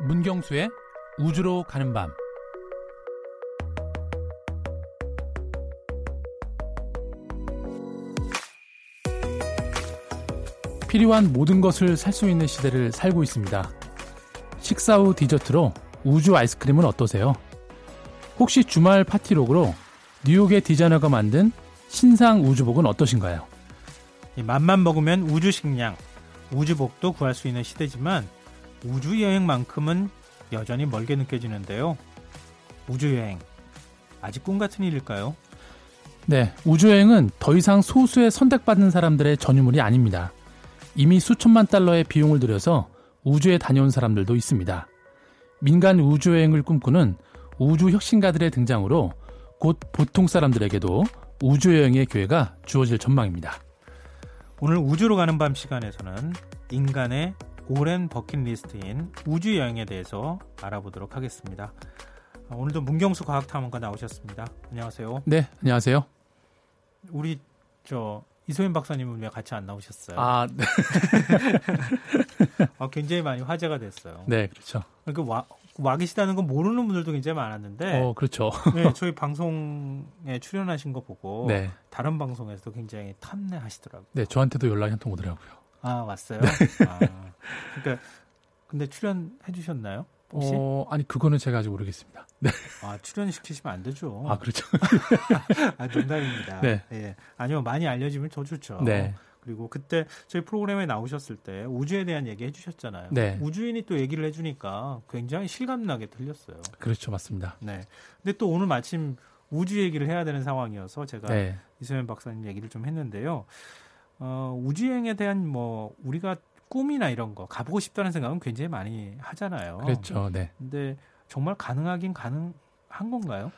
문경수의 우주로 가는 밤 필요한 모든 것을 살 수 있는 시대를 살고 있습니다. 식사 후 디저트로 우주 아이스크림은 어떠세요? 혹시 주말 파티록으로 뉴욕의 디자이너가 만든 신상 우주복은 어떠신가요? 맘만 먹으면 우주 식량, 우주복도 구할 수 있는 시대지만 우주 여행만큼은 여전히 멀게 느껴지는데요. 우주 여행 아직 꿈 같은 일일까요? 네, 우주 여행은 더 이상 소수의 선택받은 사람들의 전유물이 아닙니다. 이미 수천만 달러의 비용을 들여서 우주에 다녀온 사람들도 있습니다. 민간 우주 여행을 꿈꾸는 우주 혁신가들의 등장으로 곧 보통 사람들에게도 우주 여행의 기회가 주어질 전망입니다. 오늘 우주로 가는 밤 시간에서는 인간의 오랜 버킷리스트인 우주 여행에 대해서 알아보도록 하겠습니다. 오늘도 문경수 과학탐험가 나오셨습니다. 안녕하세요. 네, 안녕하세요. 우리 저 이소연 박사님은 왜 같이 안 나오셨어요? 아, 네. 아, 굉장히 많이 화제가 됐어요. 네, 그렇죠. 그러니까 와, 와 계시다는 건 모르는 분들도 굉장히 많았는데, 어, 그렇죠. 네, 저희 방송에 출연하신 거 보고 네. 다른 방송에서도 굉장히 탐내하시더라고요. 네, 저한테도 연락이 한 통 오더라고요. 아 왔어요? 네. 아, 그러니까 근데 출연해 주셨나요? 혹시? 어, 아니 그거는 제가 아직 모르겠습니다. 네. 아 출연 시키시면 안 되죠. 아, 그렇죠. 아, 농담입니다. 네. 예. 아니요 많이 알려지면 더 좋죠. 네. 그리고 그때 저희 프로그램에 나오셨을 때 우주에 대한 얘기 해주셨잖아요. 네. 우주인이 또 얘기를 해주니까 굉장히 실감나게 들렸어요. 그렇죠. 맞습니다. 네. 근데 또 오늘 마침 우주 얘기를 해야 되는 상황이어서 제가 네. 이소연 박사님 얘기를 좀 했는데요. 어, 우주여행에 대한 뭐 우리가 꿈이나 이런 거 가보고 싶다는 생각은 굉장히 많이 하잖아요. 그렇죠. 네. 근데 정말 가능하긴 가능한 건가요?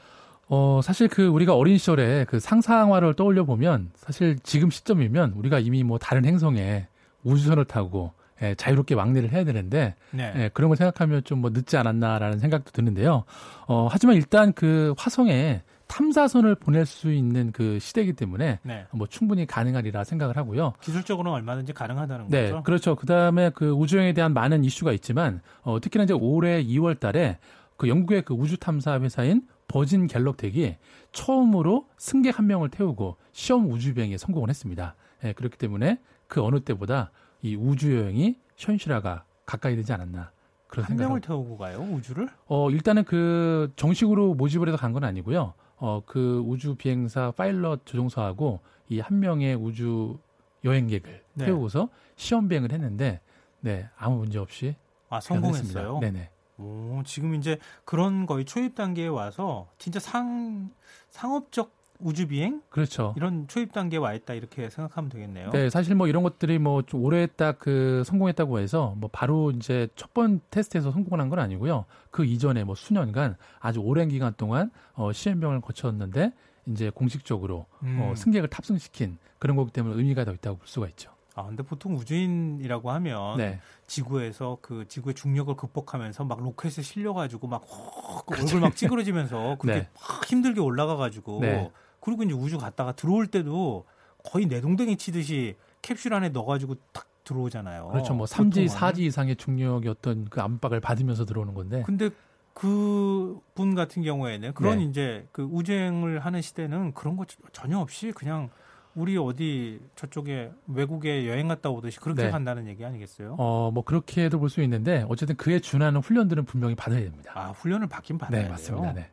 어, 사실 그 우리가 어린 시절에 그 상상화를 떠올려 보면 사실 지금 시점이면 우리가 이미 뭐 다른 행성에 우주선을 타고 예, 자유롭게 왕래를 해야 되는데 네. 예, 그런 걸 생각하면 좀 뭐 늦지 않았나라는 생각도 드는데요. 어, 하지만 일단 그 화성에 탐사선을 보낼 수 있는 그 시대이기 때문에 네. 뭐 충분히 가능하리라 생각을 하고요. 기술적으로는 얼마든지 가능하다는 네, 거죠. 그렇죠. 그 다음에 그 우주여행에 대한 많은 이슈가 있지만, 어, 특히나 이제 올해 2월 달에 그 영국의 그 우주 탐사 회사인 버진 갤럭텍이 처음으로 승객 한 명을 태우고 시험 우주 비행에 성공을 했습니다. 예, 그렇기 때문에 그 어느 때보다 이 우주 여행이 현실화가 가까이 되지 않았나. 그런 한 생각을 명을 태우고 가요 우주를? 어, 일단은 그 정식으로 모집을 해서 간 건 아니고요. 어, 그 우주 비행사 파일럿 조종사하고 이 한 명의 우주 여행객을 네. 태우고서 시험 비행을 했는데 네, 아무 문제 없이 아. 성공했어요. 네네. 오, 지금 이제 그런 거의 초입 단계에 와서 진짜 상 상업적 우주 비행 그렇죠. 이런 초입 단계에 와 있다 이렇게 생각하면 되겠네요. 네, 사실 뭐 이런 것들이 뭐좀 올해 딱 그 성공했다고 해서 뭐 바로 이제 첫 번 테스트에서 성공을 한 건 아니고요. 그 이전에 뭐 수년간 아주 오랜 기간 동안 어, 시험병을 거쳤는데 이제 공식적으로 음. 어, 승객을 탑승시킨 그런 거기 때문에 의미가 더 있다고 볼 수가 있죠. 아 근데 보통 우주인이라고 하면 네. 지구에서 그 지구의 중력을 극복하면서 막 로켓에 실려가지고 막 호- 그 얼굴 막 찌그러지면서 그렇게 네. 막 힘들게 올라가가지고 네. 그리고 이제 우주 갔다가 들어올 때도 거의 내동댕이 치듯이 캡슐 안에 넣어가지고 탁 들어오잖아요. 그렇죠. 뭐 3지, 보통은. 4지 이상의 중력의 어떤 그 압박을 받으면서 들어오는 건데. 근데 그 분 같은 경우에는 그런 네. 이제 그 우주여행을 하는 시대는 그런 거 전혀 없이 그냥 우리 어디 저쪽에 외국에 여행 갔다 오듯이 그렇게 네. 간다는 얘기 아니겠어요? 어, 뭐 그렇게도 볼 수 있는데 어쨌든 그에 준하는 훈련들은 분명히 받아야 됩니다. 아 훈련을 받긴 받아야 네, 돼요. 맞습니다. 네.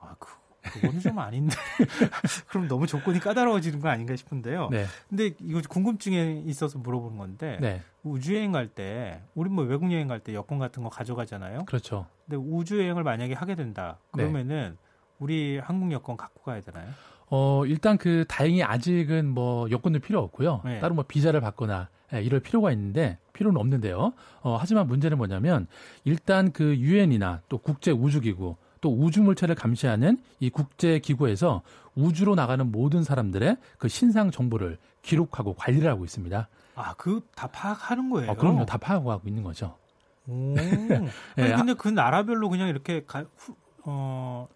아 그, 그거는 좀 아닌데 그럼 너무 조건이 까다로워지는 거 아닌가 싶은데요. 네. 근데 이거 궁금증에 있어서 물어보는 건데 네. 우주 여행 갈 때 우리 뭐 외국 여행 갈 때 여권 같은 거 가져가잖아요. 그렇죠. 근데 우주 여행을 만약에 하게 된다 네. 그러면은 우리 한국 여권 갖고 가야 되나요? 어, 일단 그 다행히 아직은 뭐 여권도 필요 없고요. 네. 따로 뭐 비자를 받거나 예, 이럴 필요가 있는데 필요는 없는데요. 어, 하지만 문제는 뭐냐면 일단 그 유엔이나 또 국제 우주기구 또 우주 물체를 감시하는 이 국제 기구에서 우주로 나가는 모든 사람들의 그 신상 정보를 기록하고 관리를 하고 있습니다. 아, 그 다 파악하는 거예요. 어, 그럼요. 다 파악하고 있는 거죠. 오. 예, 아니, 아- 근데 그 나라별로 그냥 이렇게 가, 후, 어,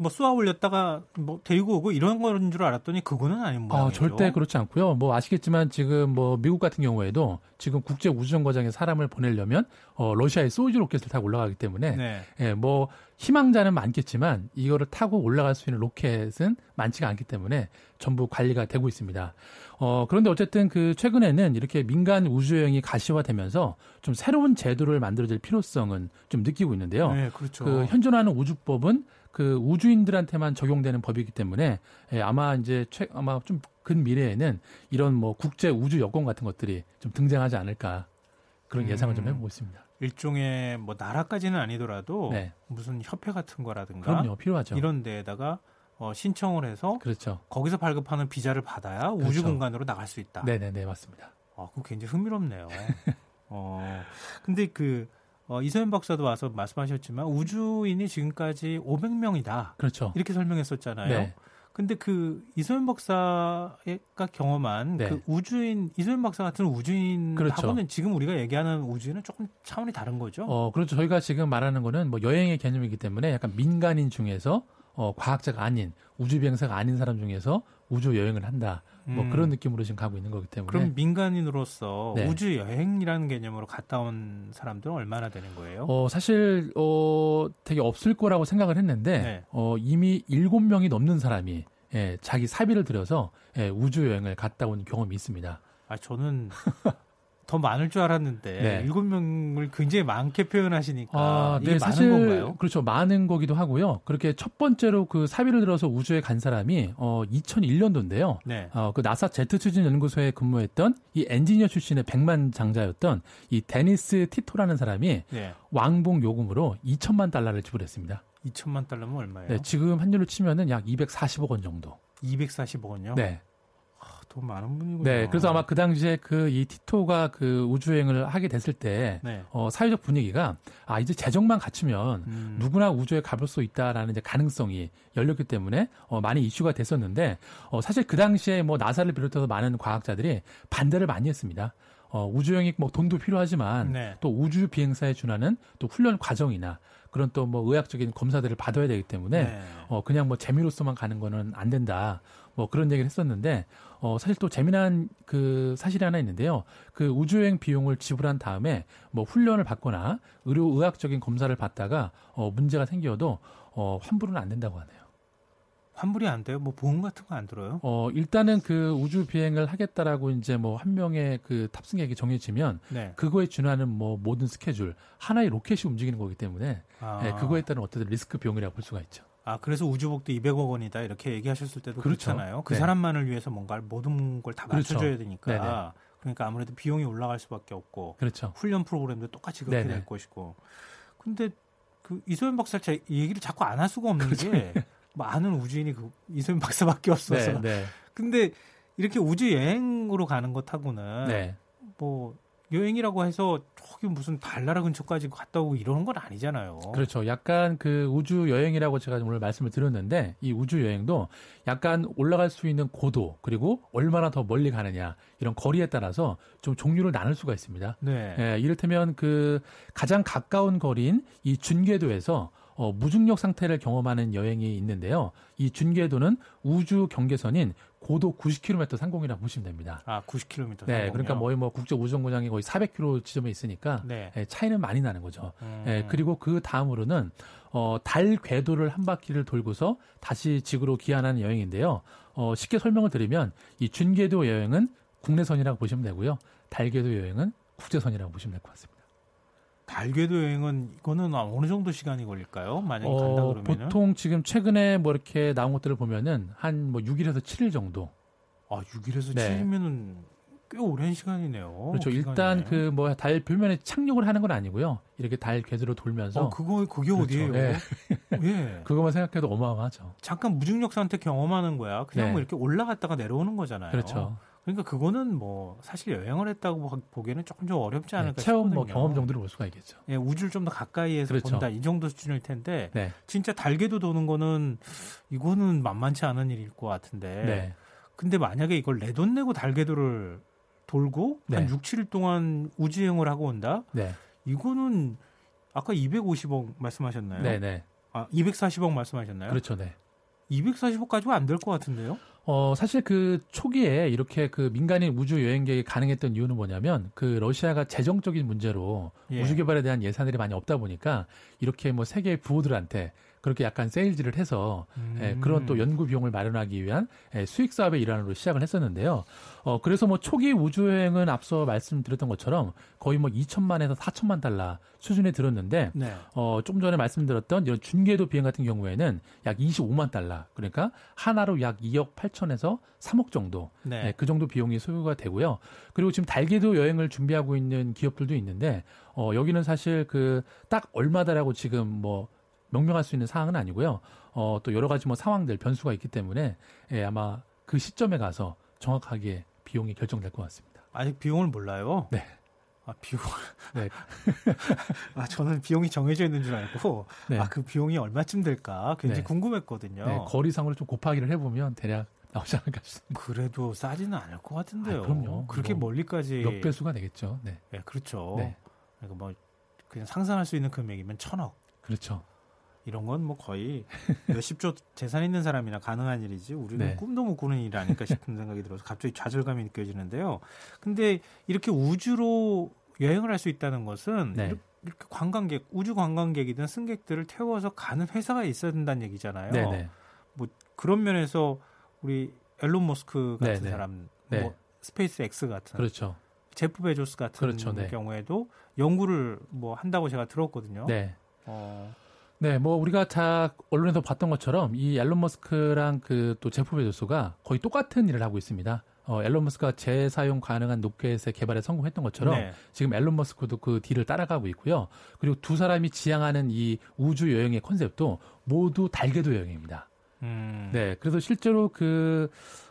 뭐 쏘아 올렸다가 뭐 데리고 오고 이런 거인 줄 알았더니 그거는 아닌 모양이죠. 아, 절대 그렇지 않고요. 뭐 아시겠지만 지금 뭐 미국 같은 경우에도 지금 국제 우주정거장에 사람을 보내려면 어 러시아의 소유주 로켓을 타고 올라가기 때문에 네. 예, 뭐 희망자는 많겠지만 이거를 타고 올라갈 수 있는 로켓은 많지가 않기 때문에 전부 관리가 되고 있습니다. 어 그런데 어쨌든 그 최근에는 이렇게 민간 우주여행이 가시화되면서 좀 새로운 제도를 만들어질 필요성은 좀 느끼고 있는데요. 네, 그렇죠. 그 현존하는 우주법은 그 우주인들한테만 적용되는 법이기 때문에 예, 아마 이제 최 아마 좀 근 미래에는 이런 뭐 국제 우주 여권 같은 것들이 좀 등장하지 않을까 그런 예상을 좀 음. 해보고 있습니다. 일종의 뭐 나라까지는 아니더라도 네. 무슨 협회 같은 거라든가 그럼요, 필요하죠. 이런 데에다가 어, 신청을 해서 그렇죠. 거기서 발급하는 비자를 받아야 우주 그렇죠. 공간으로 나갈 수 있다. 네네네 맞습니다. 아, 그거 굉장히 흥미롭네요. 어, 근데 그, 어, 이소연 박사도 와서 말씀하셨지만 우주인이 지금까지 500명이다. 그렇죠. 이렇게 설명했었잖아요. 네. 근데 그 이소연 박사가 경험한 네. 그 우주인, 이소연 박사 같은 우주인하고는 그렇죠. 지금 우리가 얘기하는 우주인은 조금 차원이 다른 거죠? 어 그렇죠. 저희가 지금 말하는 거는 뭐 여행의 개념이기 때문에 약간 민간인 중에서 어 과학자가 아닌 우주 비행사가 아닌 사람 중에서 우주 여행을 한다. 뭐 음. 그런 느낌으로 지금 가고 있는 거기 때문에 그럼 민간인으로서 네. 우주 여행이라는 개념으로 갔다 온 사람들은 얼마나 되는 거예요? 어, 사실, 어, 되게 없을 거라고 생각을 했는데, 네. 어, 이미 일곱 명이 넘는 사람이, 예, 자기 사비를 들여서, 예, 우주 여행을 갔다 온 경험이 있습니다. 아, 저는 더 많을 줄 알았는데 네. 일곱 명을 굉장히 많게 표현하시니까 아, 이게 네, 많은 사실, 건가요? 그렇죠. 많은 거기도 하고요. 그렇게 첫 번째로 그 사비를 들어서 우주에 간 사람이, 어, 2001년도인데요. 네. 어, 그 나사 제트 추진 연구소에 근무했던 이 엔지니어 출신의 백만 장자였던 이 데니스 티토라는 사람이 네. 왕복 요금으로 2천만 달러를 지불했습니다. 2천만 달러면 얼마예요? 네, 지금 환율로 치면은 약 240억 원 정도. 240억 원요? 네. 아, 돈 많은 분이군요. 네, 그래서 아마 그 당시에 그 이 티토가 그 우주여행을 하게 됐을 때, 네. 어, 사회적 분위기가, 아, 이제 재정만 갖추면 음. 누구나 우주에 가볼 수 있다라는 이제 가능성이 열렸기 때문에, 어, 많이 이슈가 됐었는데, 어, 사실 그 당시에 뭐 나사를 비롯해서 많은 과학자들이 반대를 많이 했습니다. 어, 우주여행이 뭐 돈도 필요하지만, 네. 또 우주 비행사에 준하는 또 훈련 과정이나 그런 또 뭐 의학적인 검사들을 받아야 되기 때문에, 네. 어, 그냥 뭐 재미로서만 가는 거는 안 된다. 뭐 그런 얘기를 했었는데, 어, 사실 또 재미난 그 사실이 하나 있는데요. 그 우주여행 비용을 지불한 다음에 뭐 훈련을 받거나 의료 의학적인 검사를 받다가 어, 문제가 생겨도 어, 환불은 안 된다고 하네요. 환불이 안 돼요? 뭐 보험 같은 거 안 들어요? 어, 일단은 그 우주 비행을 하겠다라고 이제 뭐 한 명의 그 탑승객이 정해지면 네. 그거에 준하는 뭐 모든 스케줄 하나의 로켓이 움직이는 거기 때문에 아, 예, 그거에 따른 어떤 리스크 비용이라고 볼 수가 있죠. 아, 그래서 우주복도 200억 원이다 이렇게 얘기하셨을 때도 그렇죠. 그렇잖아요그 네. 사람만을 위해서 뭔가 모든 걸다 그렇죠. 맞춰줘야 되니까. 네네. 그러니까 아무래도 비용이 올라갈 수밖에 없고 그렇죠. 훈련 프로그램도 똑같이 그렇게 네네. 될 것이고. 근데 그 이소연 박사 제 얘기를 자꾸 안 할 수가 없는 게 많은 우주인이 그 이소연 박사밖에 없어서. 네, 네, 근데 이렇게 우주 여행으로 가는 것하고는 네. 뭐 여행이라고 해서 저기 무슨 달나라 근처까지 갔다 오고 이러는 건 아니잖아요. 그렇죠. 약간 그 우주 여행이라고 제가 오늘 말씀을 드렸는데 이 우주 여행도 약간 올라갈 수 있는 고도 그리고 얼마나 더 멀리 가느냐 이런 거리에 따라서 좀 종류를 나눌 수가 있습니다. 네. 예, 이를테면 그 가장 가까운 거리인 이 준궤도에서 어, 무중력 상태를 경험하는 여행이 있는데요. 이 준궤도는 우주 경계선인 고도 90km 상공이라고 보시면 됩니다. 아, 90km. 네, 그러니까 뭐뭐 국제 우주정거장이 거의 400km 지점에 있으니까 네. 예, 차이는 많이 나는 거죠. 음. 예, 그리고 그 다음으로는 어, 달 궤도를 한 바퀴를 돌고서 다시 지구로 귀환하는 여행인데요. 어, 쉽게 설명을 드리면 이 준궤도 여행은 국내선이라고 보시면 되고요. 달 궤도 여행은 국제선이라고 보시면 될 것 같습니다. 달궤도 여행은 이거는 어느 정도 시간이 걸릴까요? 만약에 간다 어, 그러면은 보통 지금 최근에 뭐 이렇게 나온 것들을 보면은 한 뭐 6일에서 7일 정도. 아 6일에서 네. 7일면은 꽤 오랜 시간이네요. 그렇죠. 일단 그 뭐 달 표면에 착륙을 하는 건 아니고요. 이렇게 달 궤도로 돌면서 어 그거 그게 그렇죠. 어디예요? 네. 예. 그것만 생각해도 어마어마하죠. 잠깐 무중력 상태 경험하는 거야. 그냥 네. 뭐 이렇게 올라갔다가 내려오는 거잖아요. 그렇죠. 그러니까 그거는 뭐 사실 여행을 했다고 보- 보기에는 조금 좀 어렵지 네, 않을까 체험 싶거든요. 뭐 경험 정도를 볼 수가 있겠죠. 예, 우주를 좀 더 가까이에서 그렇죠. 본다 이 정도 수준일 텐데 네. 진짜 달궤도 도는 거는 이거는 만만치 않은 일일 것 같은데. 네. 근데 만약에 이걸 내 돈 내고 달궤도를 돌고 한 네. 6, 7일 동안 우주여행을 하고 온다? 네. 이거는 아까 250억 말씀하셨나요? 네, 네. 아, 240억 말씀하셨나요? 그렇죠, 네. 240억 가지고 안될 것 같은데요? 어, 사실 그 초기에 이렇게 그 민간인 우주 여행객이 가능했던 이유는 뭐냐면 그 러시아가 재정적인 문제로 예. 우주 개발에 대한 예산들이 많이 없다 보니까 이렇게 뭐 세계 부호들한테 그렇게 약간 세일즈를 해서 음. 예, 그런 또 연구 비용을 마련하기 위한 예, 수익 사업의 일환으로 시작을 했었는데요. 어, 그래서 뭐 초기 우주 여행은 앞서 말씀드렸던 것처럼 거의 뭐 2천만에서 4천만 달러 수준에 들었는데 네. 어, 좀 전에 말씀드렸던 이런 중계도 비행 같은 경우에는 약 25만 달러, 그러니까 하나로 약 2억 8천에서 3억 정도, 네. 네, 그 정도 비용이 소요가 되고요. 그리고 지금 달궤도 여행을 준비하고 있는 기업들도 있는데, 어, 여기는 사실 그 딱 얼마다라고 지금 뭐 명명할 수 있는 사항은 아니고요. 어, 또 여러 가지 뭐 상황들, 변수가 있기 때문에 예, 아마 그 시점에 가서 정확하게 비용이 결정될 것 같습니다. 아직 비용을 몰라요. 네. 아, 비용. 네. 아, 저는 비용이 정해져 있는 줄 알고, 네. 아, 그 비용이 얼마쯤 될까 굉장히 네. 궁금했거든요. 네, 거리상으로 좀 곱하기를 해보면 대략 나오지 않을까 싶습니다. 그래도 싸지는 않을 것 같은데요. 아, 그럼요. 그렇게 뭐 멀리까지. 몇 배수가 되겠죠. 네. 네, 그렇죠. 네. 그러니까 뭐, 그냥 상상할 수 있는 금액이면 천억. 그렇죠. 이런 건 뭐 거의 몇십조 재산 있는 사람이나 가능한 일이지 우리는 네. 꿈도 못 꾸는 일이 아닐까 싶은 생각이 들어서 갑자기 좌절감이 느껴지는데요. 근데 이렇게 우주로 여행을 할 수 있다는 것은 네. 이렇게- 관광객, 우주 관광객이든 승객들을 태워서 가는 회사가 있어야 된다는 얘기잖아요. 네네. 그런 면에서 우리 일론 머스크 같은 네, 네. 사람, 네. 뭐 스페이스 X 같은 그렇죠. 제프 베조스 같은 그렇죠, 네. 경우에도 연구를 뭐 한다고 제가 들었거든요. 네. 어, 네, 뭐 우리가 자 언론에서 봤던 것처럼 이 일론 머스크랑 그 또 제프 베조스가 거의 똑같은 일을 하고 있습니다. 어, 일론 머스크가 재사용 가능한 로켓의 개발에 성공했던 것처럼 네. 지금 일론 머스크도 그 뒤를 따라가고 있고요. 그리고 두 사람이 지향하는 이 우주 여행의 컨셉도 모두 달궤도 여행입니다. 음, 네, 그래서 실제로 그,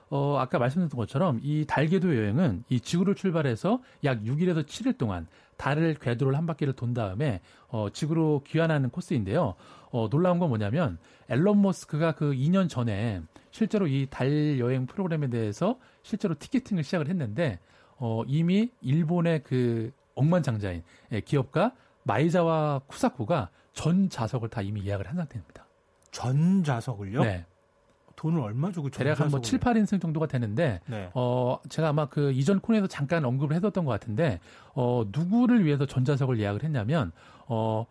어, 아까 말씀드렸던 것처럼 이 달궤도 여행은 이 지구를 출발해서 약 6일에서 7일 동안 달을 궤도를 한 바퀴를 돈 다음에 어, 지구로 귀환하는 코스인데요. 어, 놀라운 건 뭐냐면 앨런 머스크가 그 2년 전에 실제로 이 달 여행 프로그램에 대해서 실제로 티켓팅을 시작을 했는데 어, 이미 일본의 그 억만장자인 예, 기업가 마이자와 쿠사쿠가 전 좌석을 다 이미 예약을 한 상태입니다. 전 좌석을요? 네. 돈을 얼마 주고 전 대략 한뭐 좌석을- 7, 8인승 정도가 되는데, 네. 어, 제가 아마 그 이전 코너에서 잠깐 언급을 해뒀던 것 같은데, 어, 누구를 위해서 전자석을 예약을 했냐면, 어,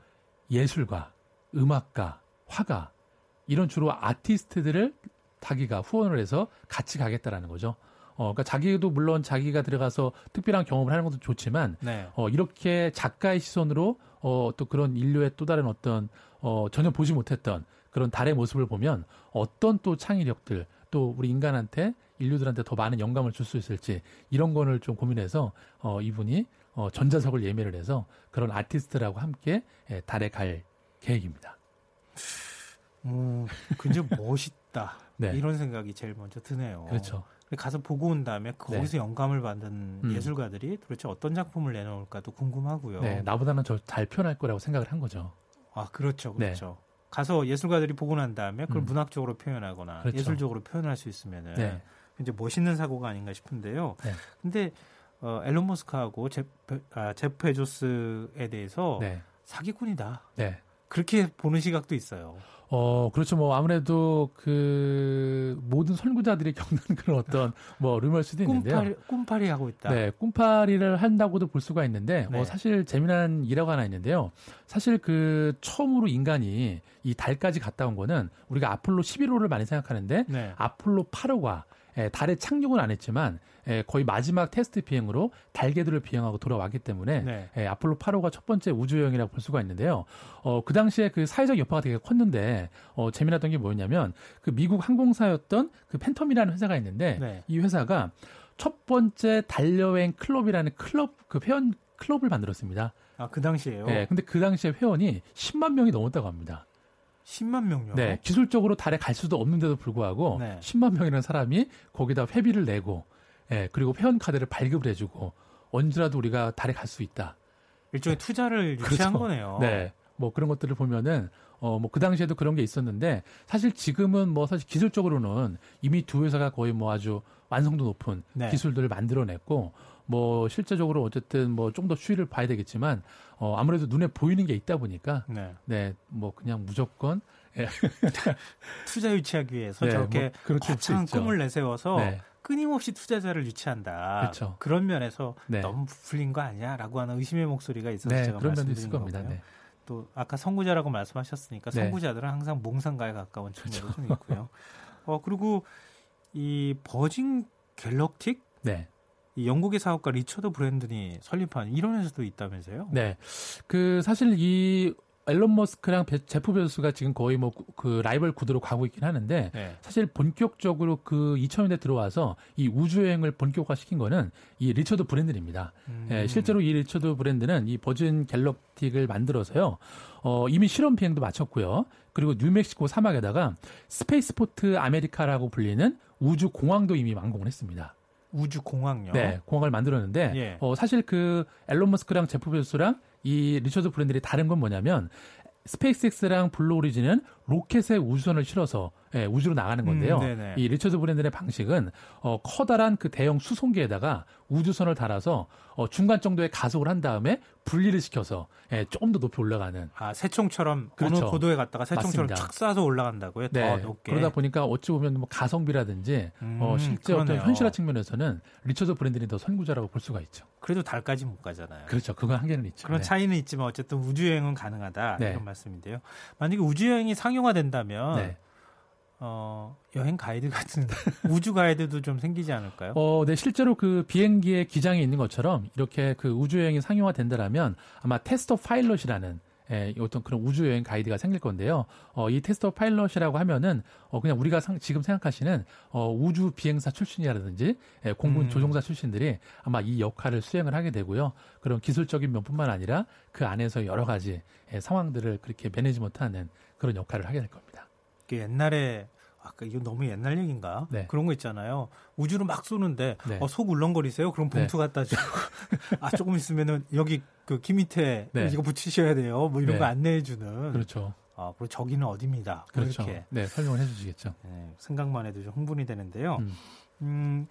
예술가, 음악가, 화가, 이런 주로 아티스트들을 자기가 후원을 해서 같이 가겠다라는 거죠. 어, 그러니까 자기도 물론 자기가 들어가서 특별한 경험을 하는 것도 좋지만, 네. 어, 이렇게 작가의 시선으로 어, 또 그런 인류의 또 다른 어떤 어, 전혀 보지 못했던 그런 달의 모습을 보면 어떤 또 창의력들 또 우리 인간한테 인류들한테 더 많은 영감을 줄 수 있을지 이런 거를 좀 고민해서 어, 이분이 어, 전자석을 예매를 해서 그런 아티스트라고 함께 예, 달에 갈 계획입니다. 음, 굉장히 멋있다. 네. 이런 생각이 제일 먼저 드네요. 그렇죠. 가서 보고 온 다음에 거기서 영감을 받은 음. 예술가들이 도대체 어떤 작품을 내놓을까도 궁금하고요. 네, 나보다는 저 잘 표현할 거라고 생각을 한 거죠. 아, 그렇죠. 네. 그렇죠. 가서 예술가들이 보고 난 다음에 그걸 음. 문학적으로 표현하거나 그렇죠. 예술적으로 표현할 수 있으면은 네. 이제 멋있는 사고가 아닌가 싶은데요. 네. 근데 어, 앨런 머스크하고 제프, 아, 제프 베조스에 대해서 네. 사기꾼이다. 네. 그렇게 보는 시각도 있어요. 어, 그렇죠. 뭐, 아무래도 그, 모든 선구자들이 겪는 그런 어떤, 뭐, 루머일 수도 있는데요. 꿈파리, 꿈파리 하고 있다. 네, 꿈파리를 한다고도 볼 수가 있는데, 네. 뭐, 사실 재미난 일화가 하나 있는데요. 사실 그, 처음으로 인간이 이 달까지 갔다 온 거는 우리가 아폴로 11호를 많이 생각하는데, 네. 아폴로 8호가 에, 달에 착륙은 안 했지만 에, 거의 마지막 테스트 비행으로 달 궤도를 비행하고 돌아왔기 때문에 네. 에, 아폴로 8호가 첫 번째 우주 여행이라고 볼 수가 있는데요. 어, 그 당시에 그 사회적 여파가 되게 컸는데 어, 재미났던 게 뭐였냐면 그 미국 항공사였던 그 팬텀이라는 회사가 있는데 네. 이 회사가 첫 번째 달여행 클럽이라는 클럽 그 회원 클럽을 만들었습니다. 아, 그 당시에요. 네, 근데 그 당시에 회원이 10만 명이 넘었다고 합니다. 10만 명요. 네, 기술적으로 달에 갈 수도 없는데도 불구하고 네. 10만 명이라는 사람이 거기다 회비를 내고, 예, 그리고 회원 카드를 발급을 해주고 언제라도 우리가 달에 갈 수 있다. 일종의 투자를 유치한 그렇죠. 거네요. 네, 뭐 그런 것들을 보면은 어 뭐 그 당시에도 그런 게 있었는데 사실 지금은 뭐 사실 기술적으로는 이미 두 회사가 거의 뭐 아주 완성도 높은 네. 기술들을 만들어냈고 뭐 실제적으로 어쨌든 뭐 좀 더 추이를 봐야 되겠지만 어 아무래도 눈에 보이는 게 있다 보니까 네. 네, 뭐 그냥 무조건 예. 투자 유치하기 위해서 네, 저렇게 뭐 거창한 꿈을 내세워서 네. 끊임없이 투자자를 유치한다. 그렇죠. 그런 면에서 네. 너무 부풀린 거 아니야라고 하는 의심의 목소리가 있어서 네, 제가 그런 면도 있을 겁니다. 네. 또 아까 선구자라고 말씀하셨으니까 네. 선구자들은 항상 몽상가에 가까운 측면도 좀 있고요. 어 그리고 이 버진 갤럭틱 네. 이 영국의 사업가 리처드 브랜슨이 설립한 이런 회사도 있다면서요? 네. 그 사실 이 일론 머스크랑 제프 베조스가 지금 거의 뭐 그 라이벌 구도로 가고 있긴 하는데 네. 사실 본격적으로 그 2000년대 들어와서 이 우주 여행을 본격화시킨 거는 이 리처드 브랜슨입니다. 음. 예, 실제로 이 리처드 브랜슨은 이 버진 갤럭틱을 만들어서요. 어, 이미 실험 비행도 마쳤고요. 그리고 뉴멕시코 사막에다가 스페이스포트 아메리카라고 불리는 우주 공항도 이미 완공을 했습니다. 우주 공항요? 네, 공항을 만들었는데 예. 어, 사실 그 일론 머스크랑 제프 베조스랑 이 리처드 브랜슨이 다른 건 뭐냐면 스페이스X랑 블루 오리진은 로켓에 우주선을 실어서 예, 우주로 나가는 건데요. 음, 이 리처드 브랜슨의 방식은 어, 커다란 그 대형 수송기에다가 우주선을 달아서 어, 중간 정도의 가속을 한 다음에 분리를 시켜서 예, 조금 더 높이 올라가는. 아 새총처럼 그렇죠. 어느 고도에 갔다가 새총처럼 착 쏴서 올라간다고요? 네. 더 높게. 그러다 보니까 어찌 보면 뭐 가성비라든지 음, 어, 실제 그러네요. 어떤 현실화 측면에서는 리처드 브랜든이 더 선구자라고 볼 수가 있죠. 그래도 달까지 못 가잖아요. 그렇죠. 그건 한계는 있죠. 그런 네. 차이는 있지만 어쨌든 우주여행은 가능하다 네. 이런 말씀인데요. 만약에 우주여행이 상용 화된다면 네. 어, 여행 가이드 같은 우주 가이드도 좀 생기지 않을까요? 어, 네, 실제로 그 비행기에 기장이 있는 것처럼 이렇게 그 우주 여행이 상용화 된다라면 아마 테스터 파일럿이라는 예, 어떤 그런 우주 여행 가이드가 생길 건데요. 어, 이 테스터 파일럿이라고 하면은 어, 그냥 우리가 상, 지금 생각하시는 어, 우주 비행사 출신이라든지 예, 공군 음. 조종사 출신들이 아마 이 역할을 수행을 하게 되고요. 그런 기술적인 면뿐만 아니라 그 안에서 여러 가지 예, 상황들을 그렇게 매니지먼트하는 그런 역할을 하게 될 겁니다. 그 옛날에 아까 이거 너무 옛날 얘기인가? 네. 그런 거 있잖아요. 우주로 막 쏘는데 네. 어, 속 울렁거리세요? 그럼 봉투 네. 갖다 주고 아 조금 있으면은 여기 그기 밑에 네. 이거 붙이셔야 돼요. 뭐 이런 네. 거 안내해 주는. 그렇죠. 아, 그리고 저기는 어디입니다. 그렇죠. 그렇게. 네, 설명을 해 주시겠죠. 네, 생각만 해도 좀 흥분이 되는데요. 음. 음,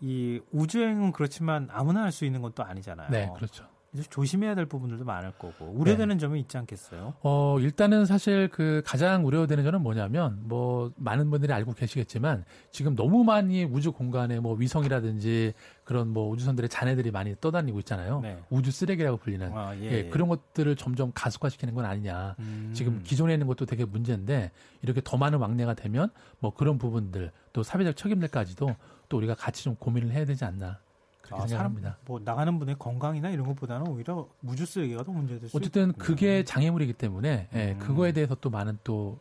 이 우주여행은 그렇지만 아무나 할 수 있는 것도 아니잖아요. 네, 그렇죠. 조심해야 될 부분들도 많을 거고 우려되는 네. 점이 있지 않겠어요? 어 일단은 사실 그 가장 우려되는 점은 뭐냐면 뭐 많은 분들이 알고 계시겠지만 지금 너무 많이 우주 공간에 뭐 위성이라든지 그런 뭐 우주선들의 잔해들이 많이 떠다니고 있잖아요. 네. 우주 쓰레기라고 불리는 아, 예, 예, 예. 그런 것들을 점점 가속화시키는 건 아니냐. 음. 지금 기존에 있는 것도 되게 문제인데 이렇게 더 많은 왕래가 되면 뭐 그런 부분들 또 사회적 책임들까지도 또 우리가 같이 좀 고민을 해야 되지 않나. 그렇게 아, 생각합니다. 뭐 나가는 분의 건강이나 이런 것보다는 오히려 우주 쓰레기가 더 문제될 수 어쨌든 그게 장애물이기 때문에 예, 음. 그거에 대해서 또 많은 또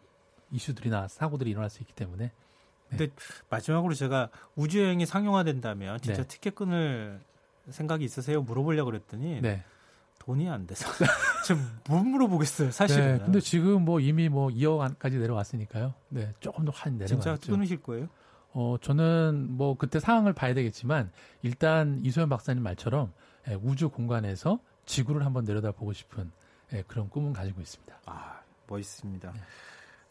이슈들이나 사고들이 일어날 수 있기 때문에. 네. 근데 마지막으로 제가 우주 여행이 상용화된다면 진짜 네. 티켓 끊을 생각이 있으세요? 물어보려고 그랬더니 네. 돈이 안 돼서 지금 못 물어보겠어요, 사실은. 네, 근데 지금 뭐 이미 뭐 2억까지 내려왔으니까요. 네, 조금 더 한 내려갔죠. 진짜 끊으실 거예요? 어, 저는 뭐 그때 상황을 봐야 되겠지만 일단 이소연 박사님 말처럼 예, 우주 공간에서 지구를 한번 내려다보고 싶은 예, 그런 꿈은 가지고 있습니다. 아, 멋있습니다. 네.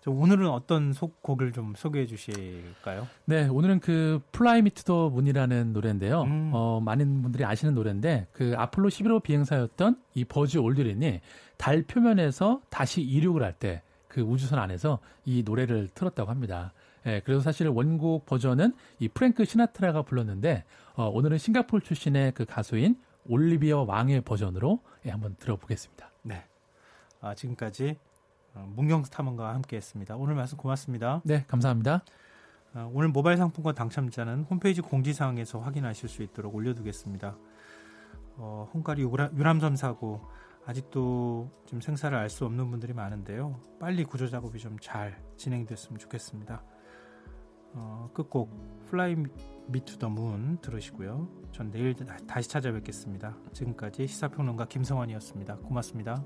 저 오늘은 어떤 속 곡을 좀 소개해 주실까요? 네, 오늘은 그 Fly Me to the Moon이라는 노래인데요. 음. 어, 많은 분들이 아시는 노래인데 그 아폴로 11호 비행사였던 이 버즈 올드린이 달 표면에서 다시 이륙을 할 때 그 우주선 안에서 이 노래를 틀었다고 합니다. 예, 그래서 사실 원곡 버전은 이 프랭크 시나트라가 불렀는데 어, 오늘은 싱가폴 출신의 그 가수인 올리비어 왕의 버전으로 예, 한번 들어보겠습니다. 네. 아, 지금까지 어, 문경스 탐험가와 함께했습니다. 오늘 말씀 고맙습니다. 네, 감사합니다. 아, 오늘 모바일 상품권 당첨자는 홈페이지 공지사항에서 확인하실 수 있도록 올려두겠습니다. 어, 홍가리 유람선 사고 아직도 좀 생사를 알 수 없는 분들이 많은데요. 빨리 구조 작업이 좀 잘 진행됐으면 좋겠습니다. 어, 끝곡 Fly Me to the Moon 들으시고요. 전 내일 다시 찾아뵙겠습니다. 지금까지 시사평론가 김성완이었습니다. 고맙습니다.